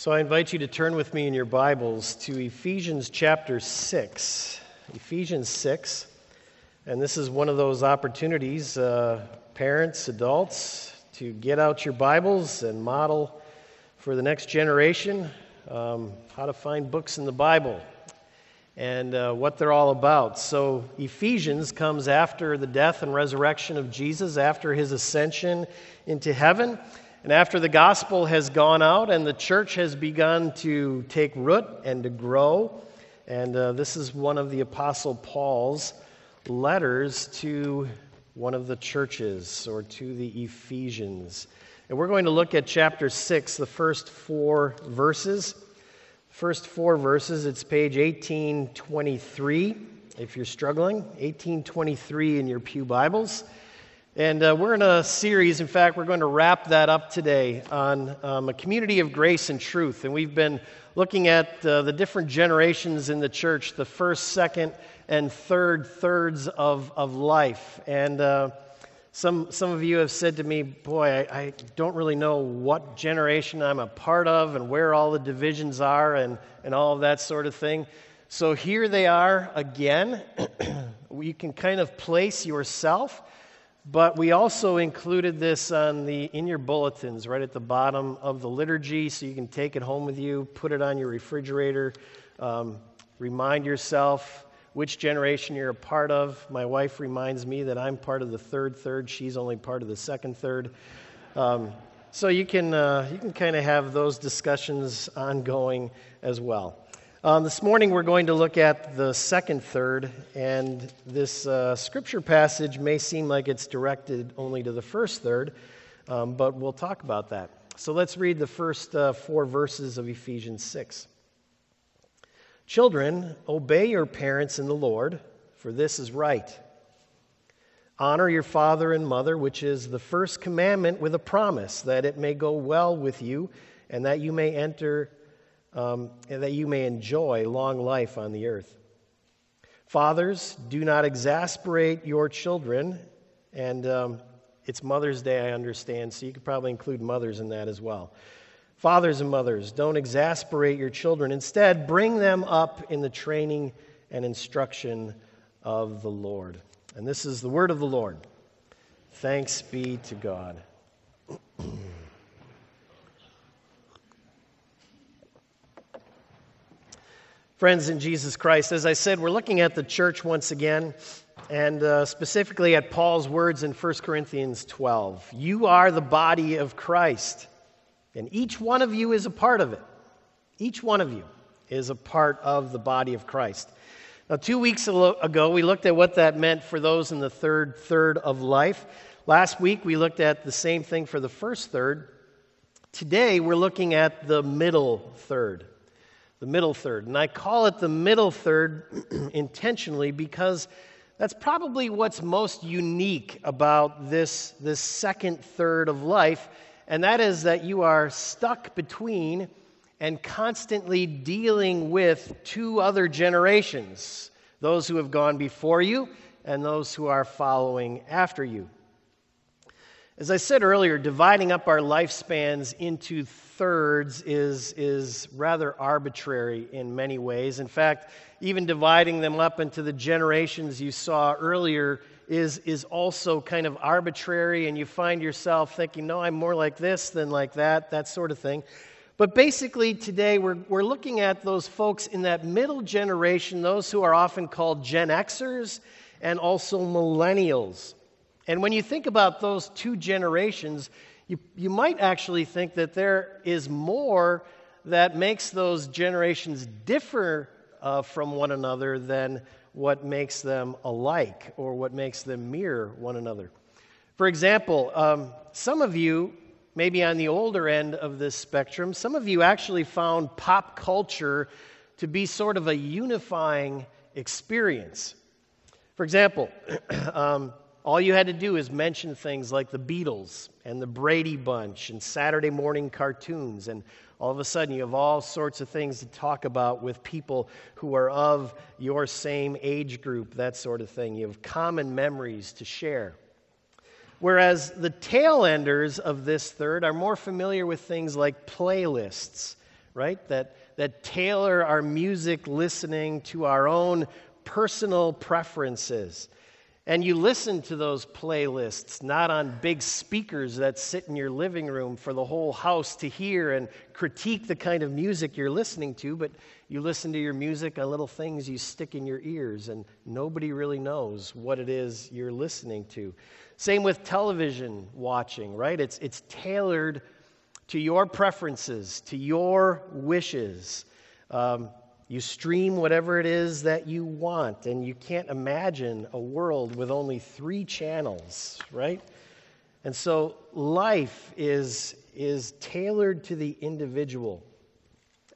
So I invite you to turn with me in your Bibles to Ephesians chapter 6. Ephesians 6. And this is one of those opportunities, uh, parents, adults, to get out your Bibles and model for the next generation um, how to find books in the Bible and uh, what they're all about. So, Ephesians comes after the death and resurrection of Jesus, after his ascension into heaven. And after the gospel has gone out and the church has begun to take root and to grow, and uh, this is one of the Apostle Paul's letters to one of the churches or to the Ephesians. And we're going to look at chapter 6, the first four verses. First four verses, it's page 1823 if you're struggling, 1823 in your Pew Bibles. And uh, we're in a series, in fact, we're going to wrap that up today on um, a community of grace and truth. And we've been looking at uh, the different generations in the church, the first, second, and third thirds of, of life. And uh, some, some of you have said to me, Boy, I, I don't really know what generation I'm a part of and where all the divisions are and, and all of that sort of thing. So here they are again. you can kind of place yourself but we also included this on the, in your bulletins right at the bottom of the liturgy so you can take it home with you, put it on your refrigerator, um, remind yourself which generation you're a part of. My wife reminds me that I'm part of the third third, she's only part of the second third. Um, so you can, uh, you can kind of have those discussions ongoing as well. Um, this morning we're going to look at the second third, and this uh, scripture passage may seem like it's directed only to the first third, um, but we'll talk about that. So let's read the first uh, four verses of Ephesians 6. Children, obey your parents in the Lord, for this is right. Honor your father and mother, which is the first commandment with a promise that it may go well with you and that you may enter um, that you may enjoy long life on the earth. Fathers, do not exasperate your children. And um, it's Mother's Day, I understand, so you could probably include mothers in that as well. Fathers and mothers, don't exasperate your children. Instead, bring them up in the training and instruction of the Lord. And this is the word of the Lord. Thanks be to God. Friends in Jesus Christ, as I said, we're looking at the church once again, and uh, specifically at Paul's words in 1 Corinthians 12. You are the body of Christ, and each one of you is a part of it. Each one of you is a part of the body of Christ. Now, two weeks ago, we looked at what that meant for those in the third third of life. Last week, we looked at the same thing for the first third. Today, we're looking at the middle third the middle third. And I call it the middle third intentionally because that's probably what's most unique about this, this second third of life, and that is that you are stuck between and constantly dealing with two other generations those who have gone before you and those who are following after you. As I said earlier, dividing up our lifespans into thirds is, is rather arbitrary in many ways. In fact, even dividing them up into the generations you saw earlier is, is also kind of arbitrary, and you find yourself thinking, no, I'm more like this than like that, that sort of thing. But basically, today we're, we're looking at those folks in that middle generation, those who are often called Gen Xers and also millennials. And when you think about those two generations, you, you might actually think that there is more that makes those generations differ uh, from one another than what makes them alike or what makes them mirror one another. For example, um, some of you, maybe on the older end of this spectrum, some of you actually found pop culture to be sort of a unifying experience. For example, um, all you had to do is mention things like the Beatles and the Brady Bunch and Saturday morning cartoons, and all of a sudden you have all sorts of things to talk about with people who are of your same age group, that sort of thing. You have common memories to share. Whereas the tail enders of this third are more familiar with things like playlists, right? That, that tailor our music listening to our own personal preferences. And you listen to those playlists, not on big speakers that sit in your living room for the whole house to hear and critique the kind of music you're listening to, but you listen to your music on little things you stick in your ears, and nobody really knows what it is you're listening to. Same with television watching, right? It's, it's tailored to your preferences, to your wishes. Um, you stream whatever it is that you want, and you can't imagine a world with only three channels, right? And so life is, is tailored to the individual.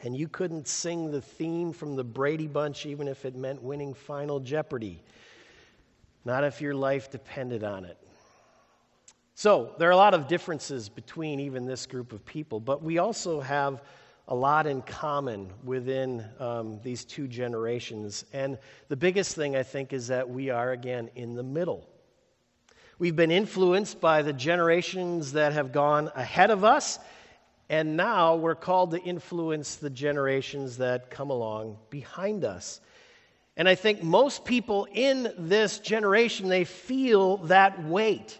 And you couldn't sing the theme from the Brady Bunch even if it meant winning Final Jeopardy. Not if your life depended on it. So, there are a lot of differences between even this group of people, but we also have a lot in common within um, these two generations. And the biggest thing, I think, is that we are, again, in the middle. We've been influenced by the generations that have gone ahead of us, and now we're called to influence the generations that come along behind us. And I think most people in this generation, they feel that weight.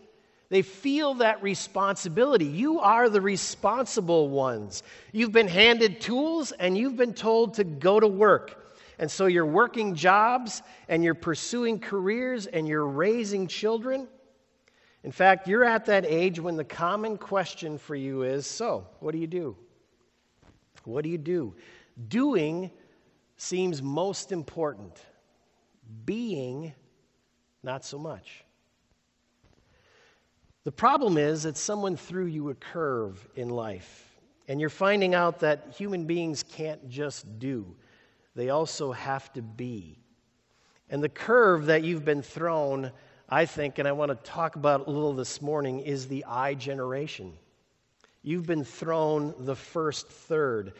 They feel that responsibility. You are the responsible ones. You've been handed tools and you've been told to go to work. And so you're working jobs and you're pursuing careers and you're raising children. In fact, you're at that age when the common question for you is so, what do you do? What do you do? Doing seems most important, being, not so much. The problem is that someone threw you a curve in life, and you're finding out that human beings can't just do, they also have to be. And the curve that you've been thrown, I think, and I want to talk about a little this morning, is the I generation. You've been thrown the first third.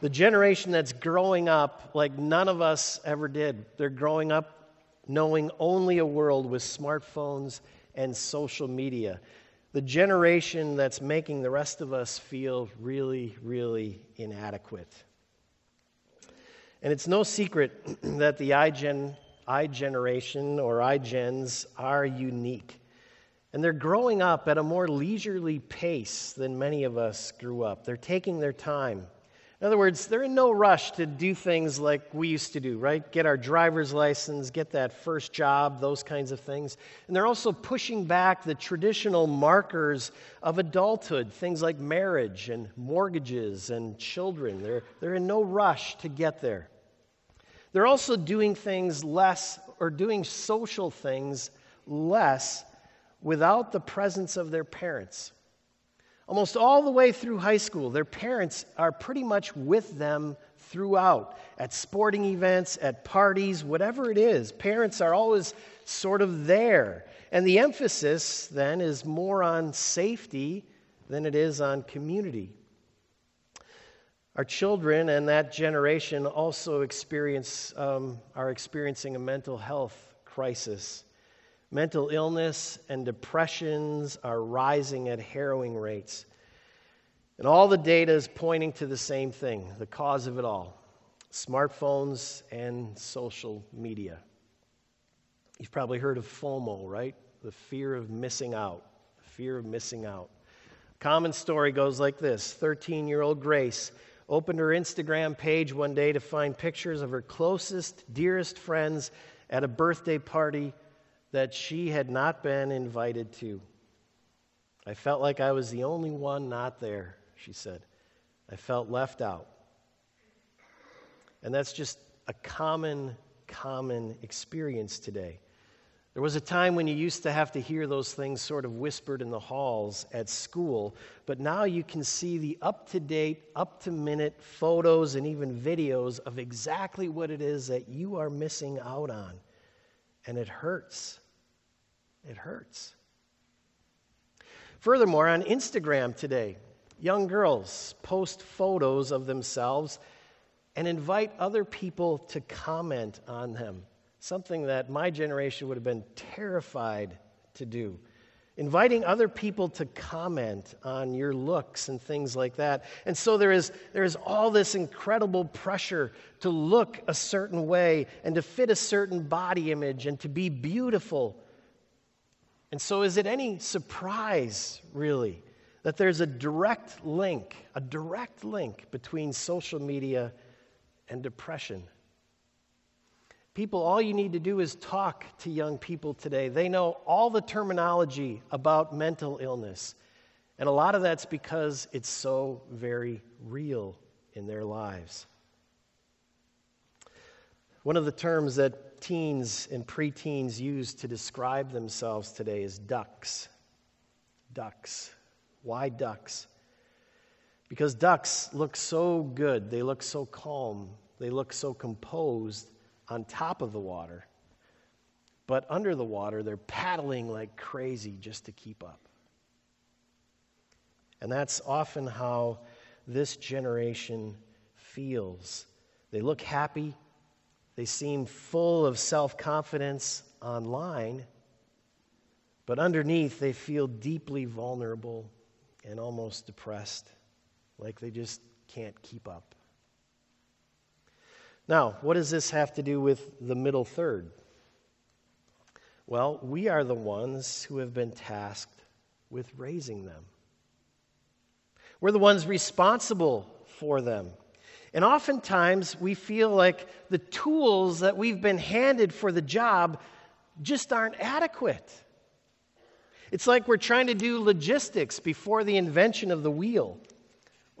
The generation that's growing up like none of us ever did. They're growing up knowing only a world with smartphones and social media. The generation that's making the rest of us feel really, really inadequate. And it's no secret that the iGen, iGeneration or iGens are unique. And they're growing up at a more leisurely pace than many of us grew up. They're taking their time. In other words, they're in no rush to do things like we used to do, right? Get our driver's license, get that first job, those kinds of things. And they're also pushing back the traditional markers of adulthood, things like marriage and mortgages and children. They're, they're in no rush to get there. They're also doing things less, or doing social things less, without the presence of their parents. Almost all the way through high school, their parents are pretty much with them throughout at sporting events, at parties, whatever it is. Parents are always sort of there. And the emphasis then is more on safety than it is on community. Our children and that generation also experience, um, are experiencing a mental health crisis. Mental illness and depressions are rising at harrowing rates. And all the data is pointing to the same thing the cause of it all smartphones and social media. You've probably heard of FOMO, right? The fear of missing out. The fear of missing out. Common story goes like this 13 year old Grace opened her Instagram page one day to find pictures of her closest, dearest friends at a birthday party that she had not been invited to. I felt like I was the only one not there, she said. I felt left out. And that's just a common, common experience today. There was a time when you used to have to hear those things sort of whispered in the halls at school, but now you can see the up to date, up to minute photos and even videos of exactly what it is that you are missing out on. And it hurts. It hurts. Furthermore, on Instagram today, young girls post photos of themselves and invite other people to comment on them, something that my generation would have been terrified to do. Inviting other people to comment on your looks and things like that. And so there is, there is all this incredible pressure to look a certain way and to fit a certain body image and to be beautiful. And so, is it any surprise, really, that there's a direct link, a direct link between social media and depression? People, all you need to do is talk to young people today. They know all the terminology about mental illness. And a lot of that's because it's so very real in their lives. One of the terms that teens and preteens use to describe themselves today is ducks. Ducks. Why ducks? Because ducks look so good, they look so calm, they look so composed on top of the water. But under the water, they're paddling like crazy just to keep up. And that's often how this generation feels. They look happy, they seem full of self confidence online, but underneath, they feel deeply vulnerable and almost depressed, like they just can't keep up. Now, what does this have to do with the middle third? Well, we are the ones who have been tasked with raising them. We're the ones responsible for them. And oftentimes we feel like the tools that we've been handed for the job just aren't adequate. It's like we're trying to do logistics before the invention of the wheel.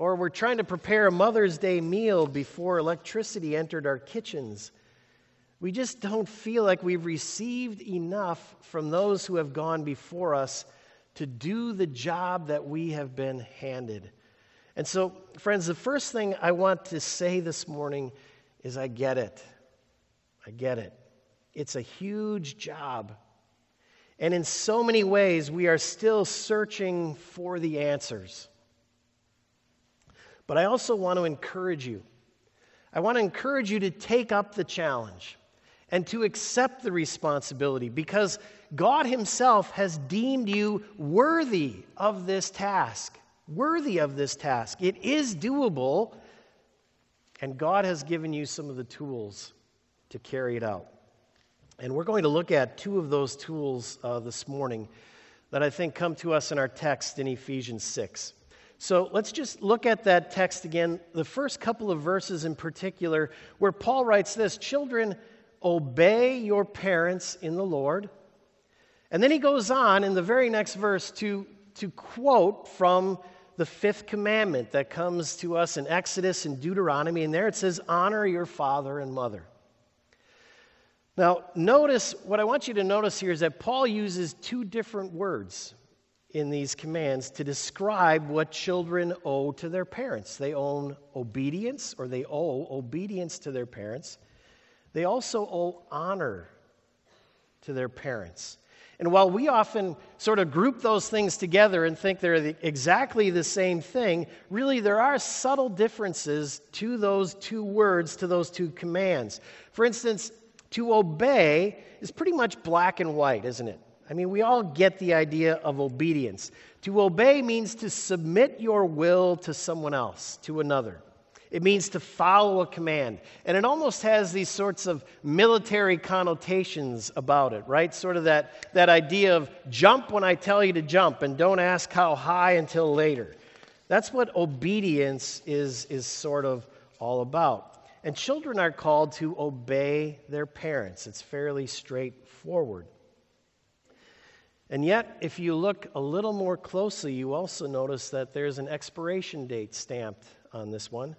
Or we're trying to prepare a Mother's Day meal before electricity entered our kitchens. We just don't feel like we've received enough from those who have gone before us to do the job that we have been handed. And so, friends, the first thing I want to say this morning is I get it. I get it. It's a huge job. And in so many ways, we are still searching for the answers. But I also want to encourage you. I want to encourage you to take up the challenge and to accept the responsibility because God Himself has deemed you worthy of this task. Worthy of this task. It is doable, and God has given you some of the tools to carry it out. And we're going to look at two of those tools uh, this morning that I think come to us in our text in Ephesians 6. So let's just look at that text again, the first couple of verses in particular, where Paul writes this Children, obey your parents in the Lord. And then he goes on in the very next verse to, to quote from the fifth commandment that comes to us in Exodus and Deuteronomy. And there it says, Honor your father and mother. Now, notice what I want you to notice here is that Paul uses two different words in these commands to describe what children owe to their parents. They owe obedience, or they owe obedience to their parents. They also owe honor to their parents. And while we often sort of group those things together and think they're the, exactly the same thing, really there are subtle differences to those two words, to those two commands. For instance, to obey is pretty much black and white, isn't it? I mean, we all get the idea of obedience. To obey means to submit your will to someone else, to another. It means to follow a command. And it almost has these sorts of military connotations about it, right? Sort of that, that idea of jump when I tell you to jump and don't ask how high until later. That's what obedience is, is sort of all about. And children are called to obey their parents, it's fairly straightforward. And yet, if you look a little more closely, you also notice that there's an expiration date stamped on this one.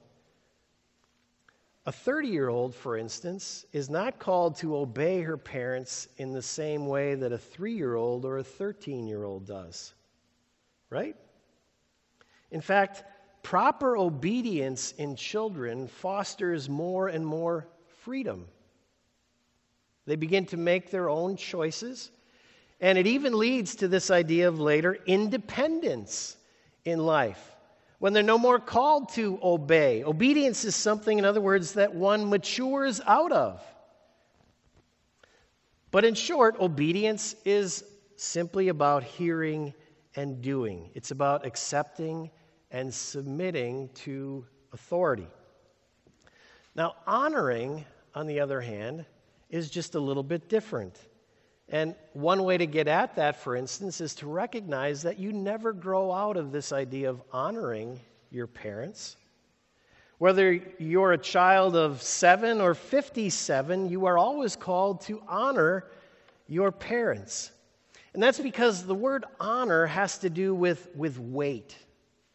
A 30 year old, for instance, is not called to obey her parents in the same way that a three year old or a 13 year old does. Right? In fact, proper obedience in children fosters more and more freedom. They begin to make their own choices and it even leads to this idea of later independence in life when they're no more called to obey. Obedience is something, in other words, that one matures out of. But in short, obedience is simply about hearing and doing. It's about accepting and submitting to authority. Now, honoring, on the other hand, is just a little bit different. And one way to get at that, for instance, is to recognize that you never grow out of this idea of honoring your parents. Whether you're a child of seven or 57, you are always called to honor your parents. And that's because the word honor has to do with, with weight.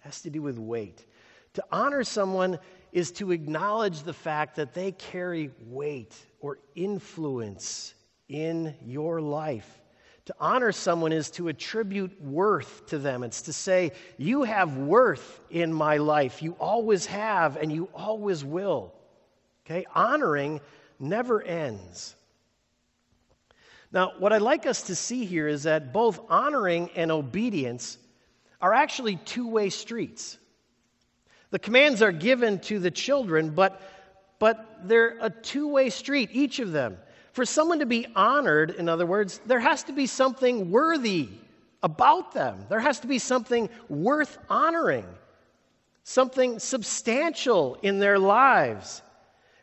Has to do with weight. To honor someone is to acknowledge the fact that they carry weight or influence in your life. To honor someone is to attribute worth to them. It's to say, You have worth in my life. You always have, and you always will. Okay? Honoring never ends. Now, what I'd like us to see here is that both honoring and obedience are actually two way streets. The commands are given to the children, but, but they're a two way street, each of them. For someone to be honored, in other words, there has to be something worthy about them. There has to be something worth honoring, something substantial in their lives.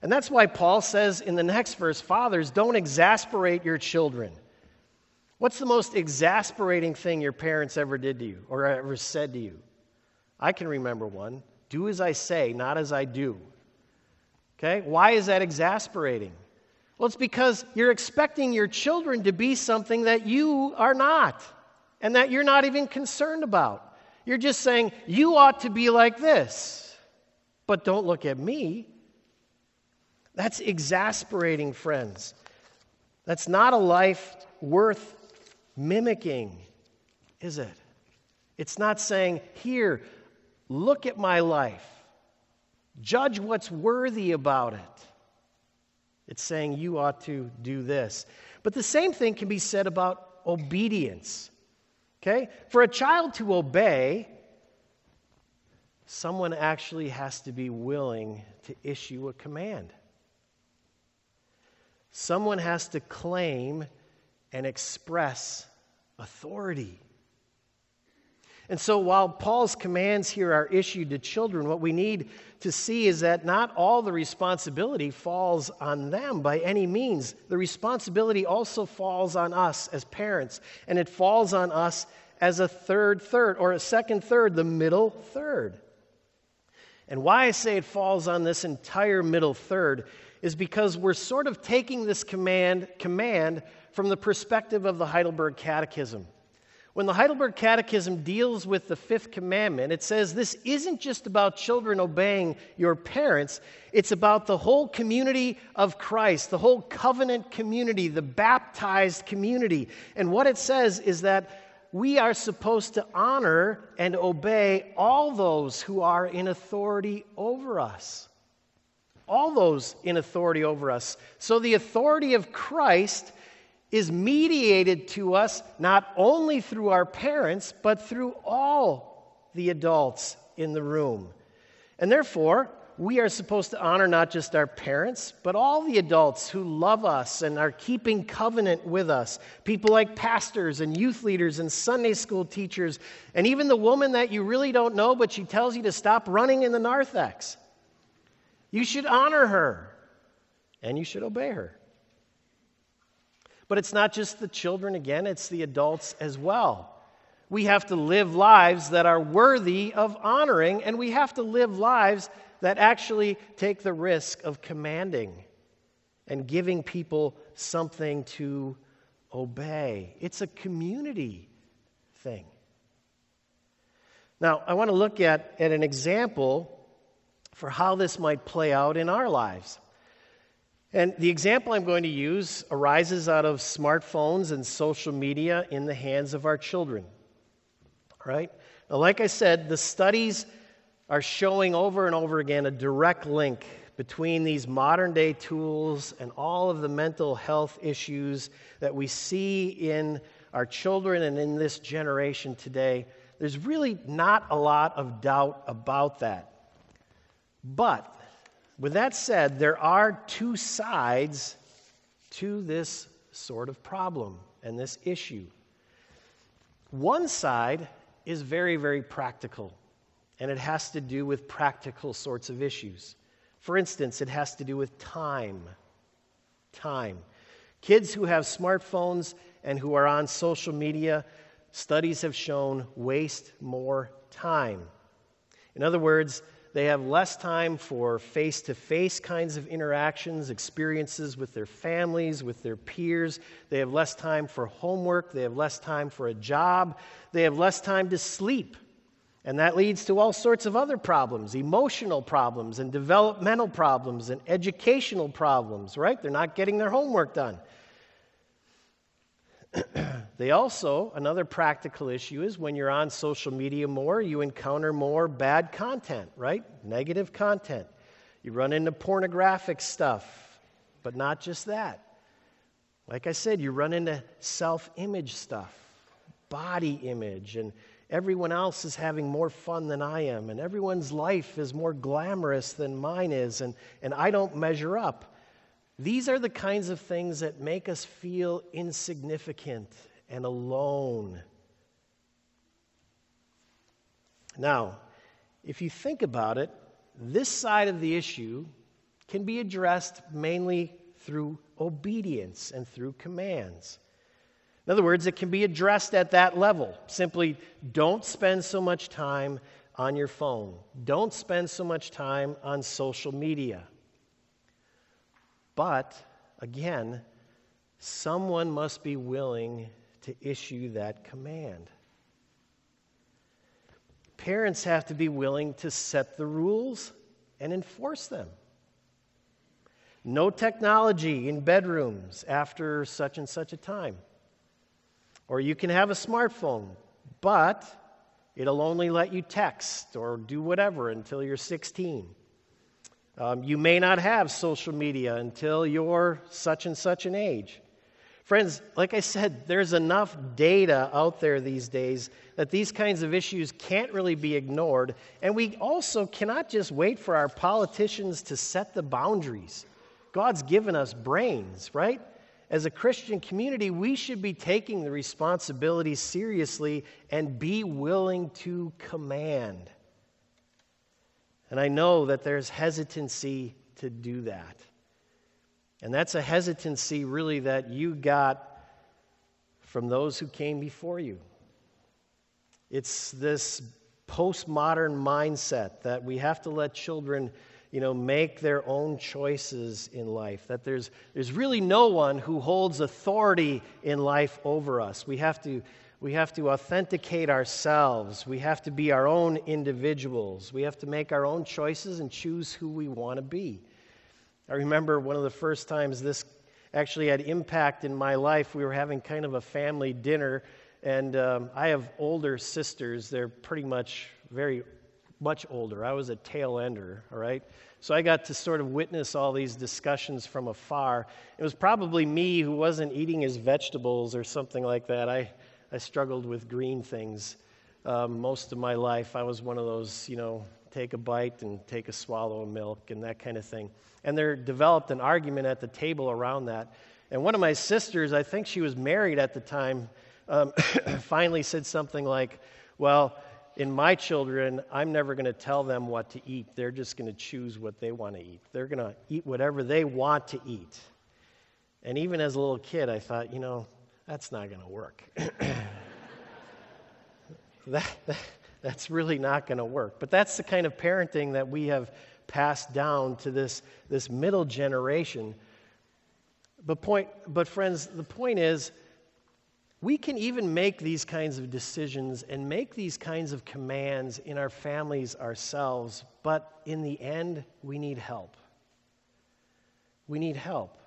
And that's why Paul says in the next verse Fathers, don't exasperate your children. What's the most exasperating thing your parents ever did to you or ever said to you? I can remember one. Do as I say, not as I do. Okay? Why is that exasperating? Well, it's because you're expecting your children to be something that you are not and that you're not even concerned about. You're just saying, you ought to be like this, but don't look at me. That's exasperating, friends. That's not a life worth mimicking, is it? It's not saying, here, look at my life, judge what's worthy about it. It's saying you ought to do this. But the same thing can be said about obedience. Okay? For a child to obey, someone actually has to be willing to issue a command. Someone has to claim and express authority. And so, while Paul's commands here are issued to children, what we need to see is that not all the responsibility falls on them by any means. The responsibility also falls on us as parents, and it falls on us as a third third, or a second third, the middle third. And why I say it falls on this entire middle third is because we're sort of taking this command, command from the perspective of the Heidelberg Catechism. When the Heidelberg Catechism deals with the fifth commandment, it says this isn't just about children obeying your parents, it's about the whole community of Christ, the whole covenant community, the baptized community. And what it says is that we are supposed to honor and obey all those who are in authority over us. All those in authority over us. So the authority of Christ is mediated to us not only through our parents, but through all the adults in the room. And therefore, we are supposed to honor not just our parents, but all the adults who love us and are keeping covenant with us. People like pastors and youth leaders and Sunday school teachers, and even the woman that you really don't know, but she tells you to stop running in the narthex. You should honor her and you should obey her. But it's not just the children, again, it's the adults as well. We have to live lives that are worthy of honoring, and we have to live lives that actually take the risk of commanding and giving people something to obey. It's a community thing. Now, I want to look at, at an example for how this might play out in our lives. And the example I'm going to use arises out of smartphones and social media in the hands of our children. Right? Now, like I said, the studies are showing over and over again a direct link between these modern day tools and all of the mental health issues that we see in our children and in this generation today. There's really not a lot of doubt about that. But with that said, there are two sides to this sort of problem and this issue. One side is very, very practical, and it has to do with practical sorts of issues. For instance, it has to do with time. Time. Kids who have smartphones and who are on social media, studies have shown waste more time. In other words, they have less time for face to face kinds of interactions, experiences with their families, with their peers. They have less time for homework. They have less time for a job. They have less time to sleep. And that leads to all sorts of other problems emotional problems, and developmental problems, and educational problems, right? They're not getting their homework done. they also, another practical issue is when you're on social media more, you encounter more bad content, right? Negative content. You run into pornographic stuff, but not just that. Like I said, you run into self image stuff, body image, and everyone else is having more fun than I am, and everyone's life is more glamorous than mine is, and, and I don't measure up. These are the kinds of things that make us feel insignificant and alone. Now, if you think about it, this side of the issue can be addressed mainly through obedience and through commands. In other words, it can be addressed at that level. Simply don't spend so much time on your phone, don't spend so much time on social media. But again, someone must be willing to issue that command. Parents have to be willing to set the rules and enforce them. No technology in bedrooms after such and such a time. Or you can have a smartphone, but it'll only let you text or do whatever until you're 16. Um, you may not have social media until you're such and such an age. Friends, like I said, there's enough data out there these days that these kinds of issues can't really be ignored. And we also cannot just wait for our politicians to set the boundaries. God's given us brains, right? As a Christian community, we should be taking the responsibility seriously and be willing to command. And I know that there's hesitancy to do that. And that's a hesitancy, really, that you got from those who came before you. It's this postmodern mindset that we have to let children you know, make their own choices in life, that there's, there's really no one who holds authority in life over us. We have to we have to authenticate ourselves. We have to be our own individuals. We have to make our own choices and choose who we want to be. I remember one of the first times this actually had impact in my life. We were having kind of a family dinner, and um, I have older sisters. They're pretty much very much older. I was a tail ender, all right? So I got to sort of witness all these discussions from afar. It was probably me who wasn't eating his vegetables or something like that. I I struggled with green things um, most of my life. I was one of those, you know, take a bite and take a swallow of milk and that kind of thing. And there developed an argument at the table around that. And one of my sisters, I think she was married at the time, um, finally said something like, Well, in my children, I'm never going to tell them what to eat. They're just going to choose what they want to eat. They're going to eat whatever they want to eat. And even as a little kid, I thought, you know, that's not going to work. that, that, that's really not going to work. But that's the kind of parenting that we have passed down to this, this middle generation. But, point, but, friends, the point is, we can even make these kinds of decisions and make these kinds of commands in our families ourselves, but in the end, we need help. We need help.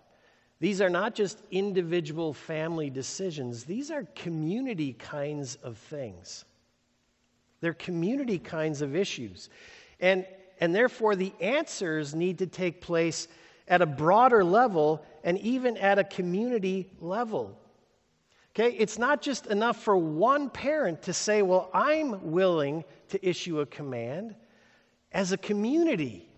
These are not just individual family decisions, these are community kinds of things. They're community kinds of issues. And, and therefore, the answers need to take place at a broader level and even at a community level. Okay, it's not just enough for one parent to say, Well, I'm willing to issue a command. As a community,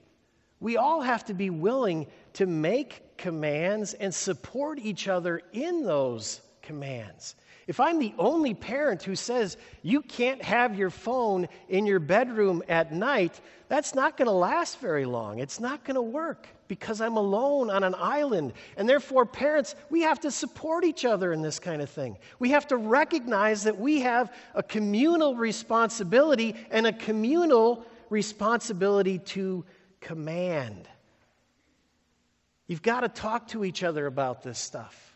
we all have to be willing to make commands and support each other in those commands. If I'm the only parent who says you can't have your phone in your bedroom at night, that's not going to last very long. It's not going to work because I'm alone on an island. And therefore, parents, we have to support each other in this kind of thing. We have to recognize that we have a communal responsibility and a communal responsibility to command. You've got to talk to each other about this stuff.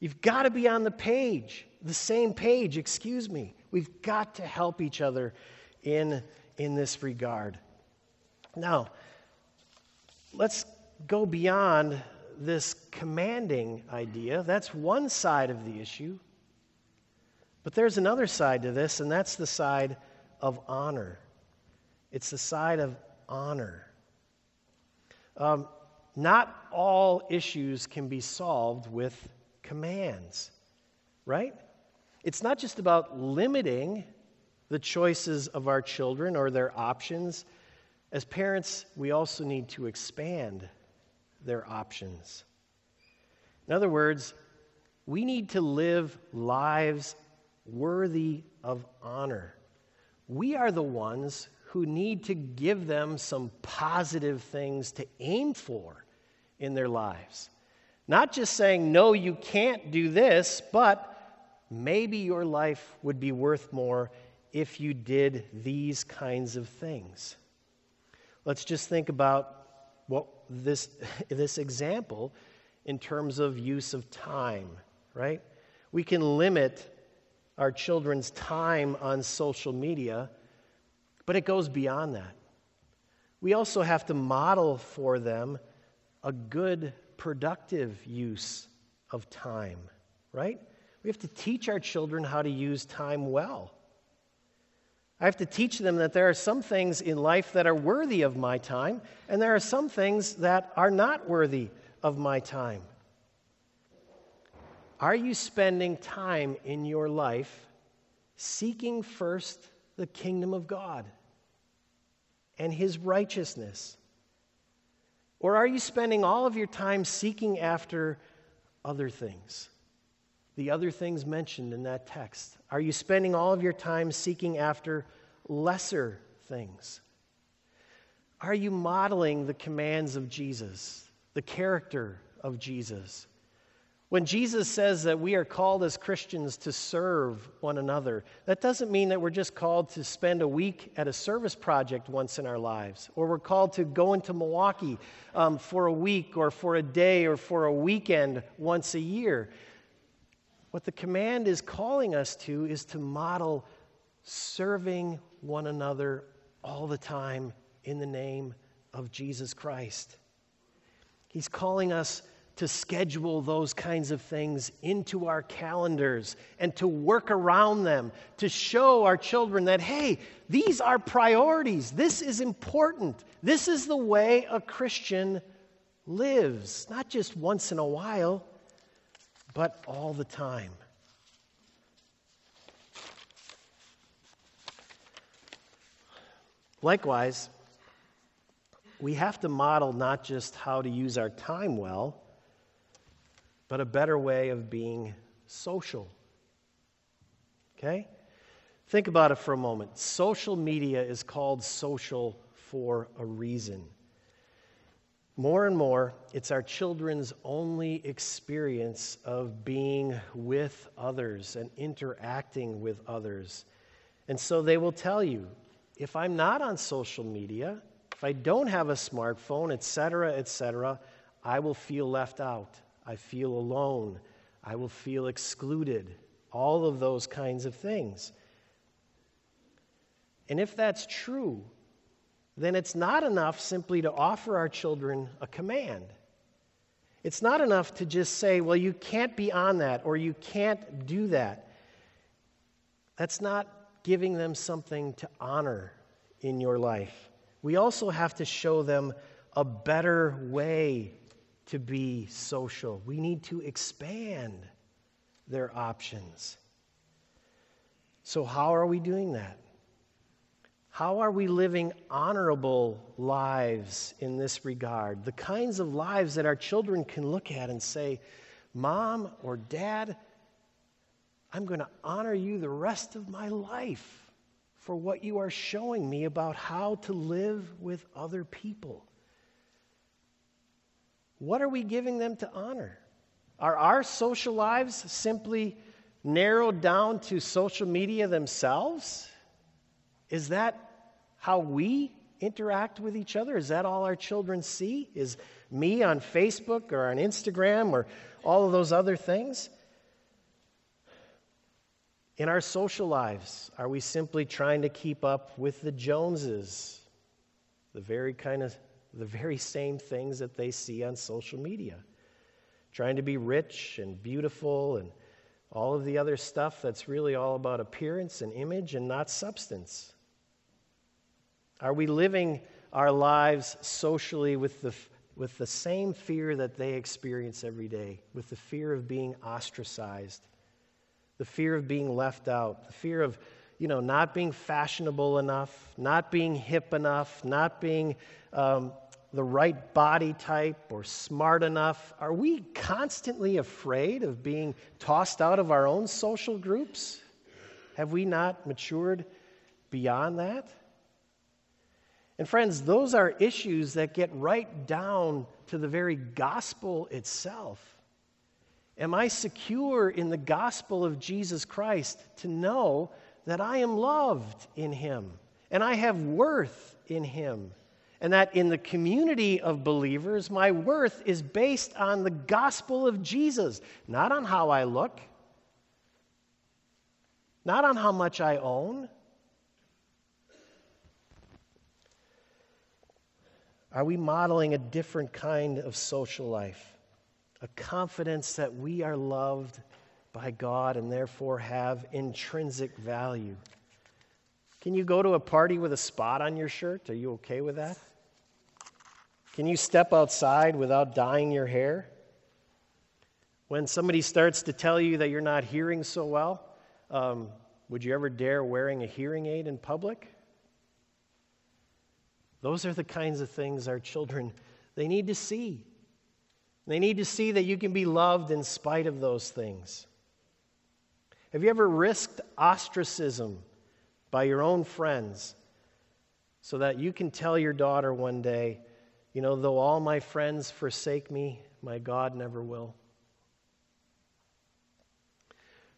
You've got to be on the page the same page, excuse me. We've got to help each other in, in this regard. Now, let's go beyond this commanding idea. That's one side of the issue. But there's another side to this, and that's the side of honor. It's the side of honor. Um, not all issues can be solved with commands, right? It's not just about limiting the choices of our children or their options. As parents, we also need to expand their options. In other words, we need to live lives worthy of honor. We are the ones who need to give them some positive things to aim for in their lives. Not just saying, no, you can't do this, but maybe your life would be worth more if you did these kinds of things. Let's just think about what this, this example in terms of use of time, right? We can limit our children's time on social media, but it goes beyond that. We also have to model for them a good, productive use of time, right? We have to teach our children how to use time well. I have to teach them that there are some things in life that are worthy of my time, and there are some things that are not worthy of my time. Are you spending time in your life seeking first the kingdom of God and his righteousness? Or are you spending all of your time seeking after other things? the other things mentioned in that text? Are you spending all of your time seeking after lesser things? Are you modeling the commands of Jesus, the character of Jesus? When Jesus says that we are called as Christians to serve one another, that doesn't mean that we're just called to spend a week at a service project once in our lives, or we're called to go into Milwaukee um, for a week, or for a day, or for a weekend once a year. What the command is calling us to is to model serving one another all the time in the name of Jesus Christ. He's calling us to schedule those kinds of things into our calendars and to work around them, to show our children that, hey, these are priorities. This is important. This is the way a Christian lives, not just once in a while but all the time. Likewise, we have to model not just how to use our time well, but a better way of being social. Okay? Think about it for a moment. Social media is called social for a reason. More and more, it's our children's only experience of being with others and interacting with others. And so they will tell you if I'm not on social media, if I don't have a smartphone, etc., etc., I will feel left out. I feel alone. I will feel excluded. All of those kinds of things. And if that's true, then it's not enough simply to offer our children a command. It's not enough to just say, well, you can't be on that or you can't do that. That's not giving them something to honor in your life. We also have to show them a better way to be social. We need to expand their options. So, how are we doing that? How are we living honorable lives in this regard? The kinds of lives that our children can look at and say, Mom or Dad, I'm going to honor you the rest of my life for what you are showing me about how to live with other people. What are we giving them to honor? Are our social lives simply narrowed down to social media themselves? Is that how we interact with each other? Is that all our children see? Is me on Facebook or on Instagram or all of those other things? In our social lives, are we simply trying to keep up with the Joneses? The very kind of the very same things that they see on social media. Trying to be rich and beautiful and all of the other stuff that's really all about appearance and image and not substance. Are we living our lives socially with the, with the same fear that they experience every day, with the fear of being ostracized, the fear of being left out, the fear of you know, not being fashionable enough, not being hip enough, not being um, the right body type or smart enough? Are we constantly afraid of being tossed out of our own social groups? Have we not matured beyond that? And, friends, those are issues that get right down to the very gospel itself. Am I secure in the gospel of Jesus Christ to know that I am loved in Him and I have worth in Him? And that in the community of believers, my worth is based on the gospel of Jesus, not on how I look, not on how much I own, Are we modeling a different kind of social life? A confidence that we are loved by God and therefore have intrinsic value. Can you go to a party with a spot on your shirt? Are you okay with that? Can you step outside without dyeing your hair? When somebody starts to tell you that you're not hearing so well, um, would you ever dare wearing a hearing aid in public? Those are the kinds of things our children they need to see. They need to see that you can be loved in spite of those things. Have you ever risked ostracism by your own friends so that you can tell your daughter one day, you know, though all my friends forsake me, my God never will?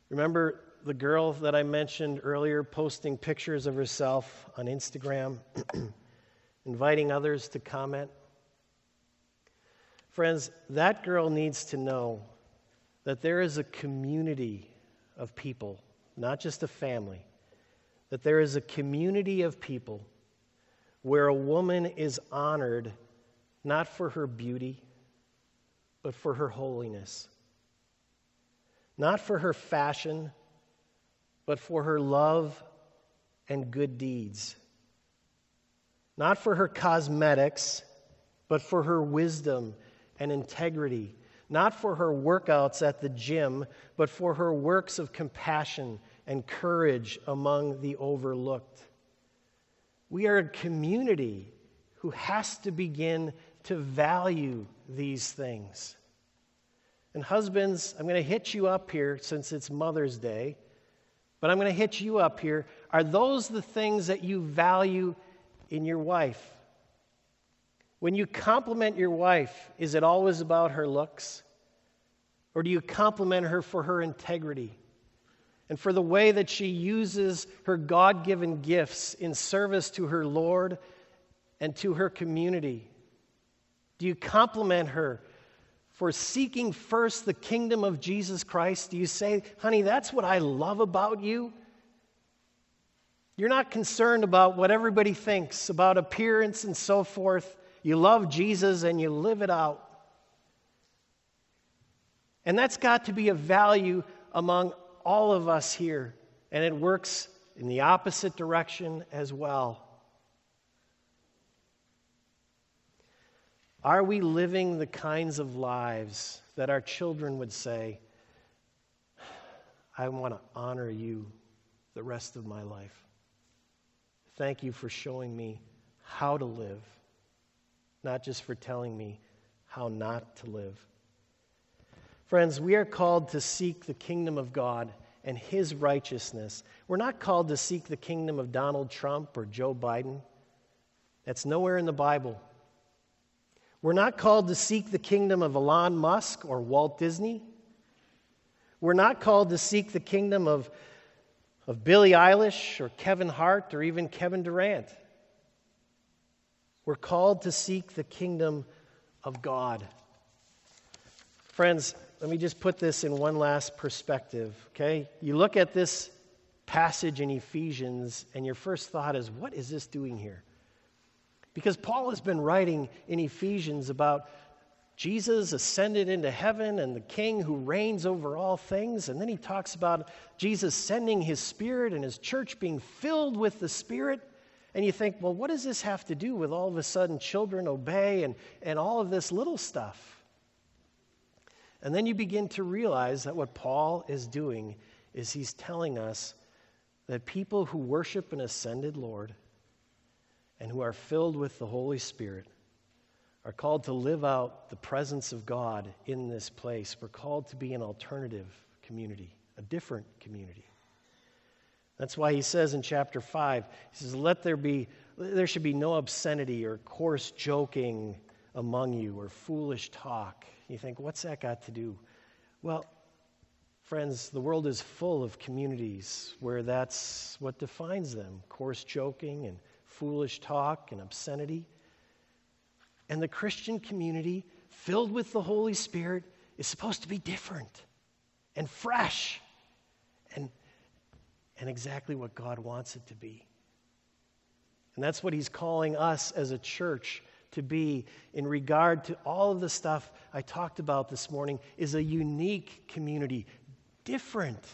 Remember the girl that I mentioned earlier posting pictures of herself on Instagram? inviting others to comment. Friends, that girl needs to know that there is a community of people, not just a family, that there is a community of people where a woman is honored not for her beauty, but for her holiness. Not for her fashion, but for her love and good deeds not for her cosmetics, but for her wisdom and integrity, not for her workouts at the gym, but for her works of compassion and courage among the overlooked. We are a community who has to begin to value these things. And husbands, I'm going to hit you up here since it's Mother's Day, but I'm going to hit you up here. Are those the things that you value in your wife? When you compliment your wife, is it always about her looks? Or do you compliment her for her integrity and for the way that she uses her God given gifts in service to her Lord and to her community? Do you compliment her for seeking first the kingdom of Jesus Christ? Do you say, honey, that's what I love about you? You're not concerned about what everybody thinks, about appearance and so forth. You love Jesus and you live it out. And that's got to be a value among all of us here. And it works in the opposite direction as well. Are we living the kinds of lives that our children would say, I want to honor you the rest of my life? Thank you for showing me how to live, not just for telling me how not to live. Friends, we are called to seek the kingdom of God and his righteousness. We're not called to seek the kingdom of Donald Trump or Joe Biden. That's nowhere in the Bible. We're not called to seek the kingdom of Elon Musk or Walt Disney. We're not called to seek the kingdom of, of Billie Eilish or Kevin Hart or even Kevin Durant. We're called to seek the kingdom of God. Friends, let me just put this in one last perspective, okay? You look at this passage in Ephesians, and your first thought is, what is this doing here? Because Paul has been writing in Ephesians about Jesus ascended into heaven and the king who reigns over all things. And then he talks about Jesus sending his spirit and his church being filled with the spirit. And you think, well, what does this have to do with all of a sudden children obey and, and all of this little stuff? And then you begin to realize that what Paul is doing is he's telling us that people who worship an ascended Lord and who are filled with the Holy Spirit are called to live out the presence of God in this place. We're called to be an alternative community, a different community. That's why he says in chapter 5, he says, Let there be, there should be no obscenity or coarse joking among you or foolish talk. You think, what's that got to do? Well, friends, the world is full of communities where that's what defines them coarse joking and foolish talk and obscenity. And the Christian community, filled with the Holy Spirit, is supposed to be different and fresh and, and exactly what God wants it to be. And that's what He's calling us as a church to be in regard to all of the stuff I talked about this morning is a unique community, different.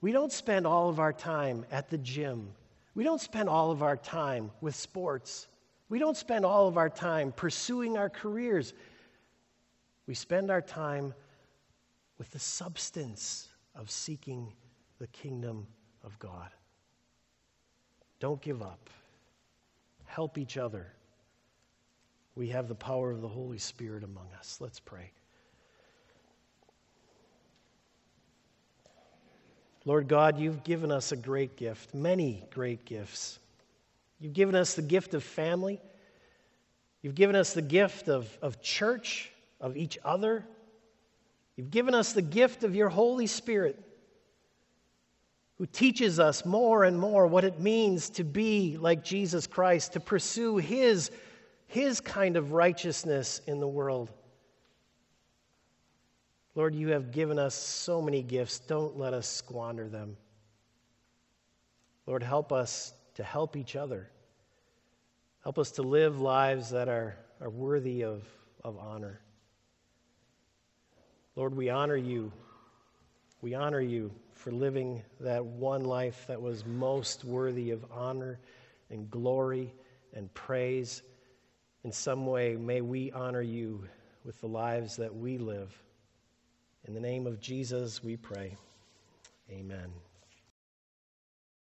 We don't spend all of our time at the gym we don't spend all of our time with sports. We don't spend all of our time pursuing our careers. We spend our time with the substance of seeking the kingdom of God. Don't give up. Help each other. We have the power of the Holy Spirit among us. Let's pray. Lord God, you've given us a great gift, many great gifts. You've given us the gift of family. You've given us the gift of, of church, of each other. You've given us the gift of your Holy Spirit, who teaches us more and more what it means to be like Jesus Christ, to pursue his, his kind of righteousness in the world. Lord, you have given us so many gifts. Don't let us squander them. Lord, help us to help each other. Help us to live lives that are, are worthy of, of honor. Lord, we honor you. We honor you for living that one life that was most worthy of honor and glory and praise. In some way, may we honor you with the lives that we live. In the name of Jesus, we pray. Amen.